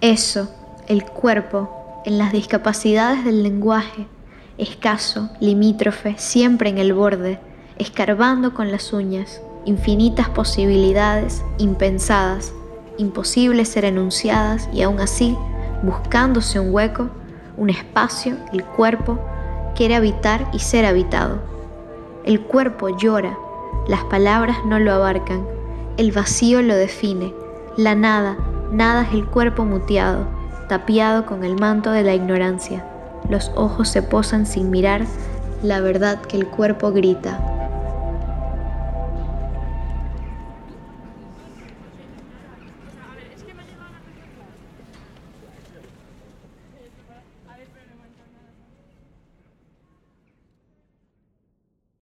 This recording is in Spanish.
Eso, el cuerpo, en las discapacidades del lenguaje, escaso, limítrofe, siempre en el borde, escarbando con las uñas, infinitas posibilidades impensadas, imposibles ser enunciadas y aún así, buscándose un hueco, un espacio, el cuerpo, quiere habitar y ser habitado. El cuerpo llora, las palabras no lo abarcan, el vacío lo define, la nada, nada es el cuerpo muteado, tapiado con el manto de la ignorancia. Los ojos se posan sin mirar la verdad que el cuerpo grita.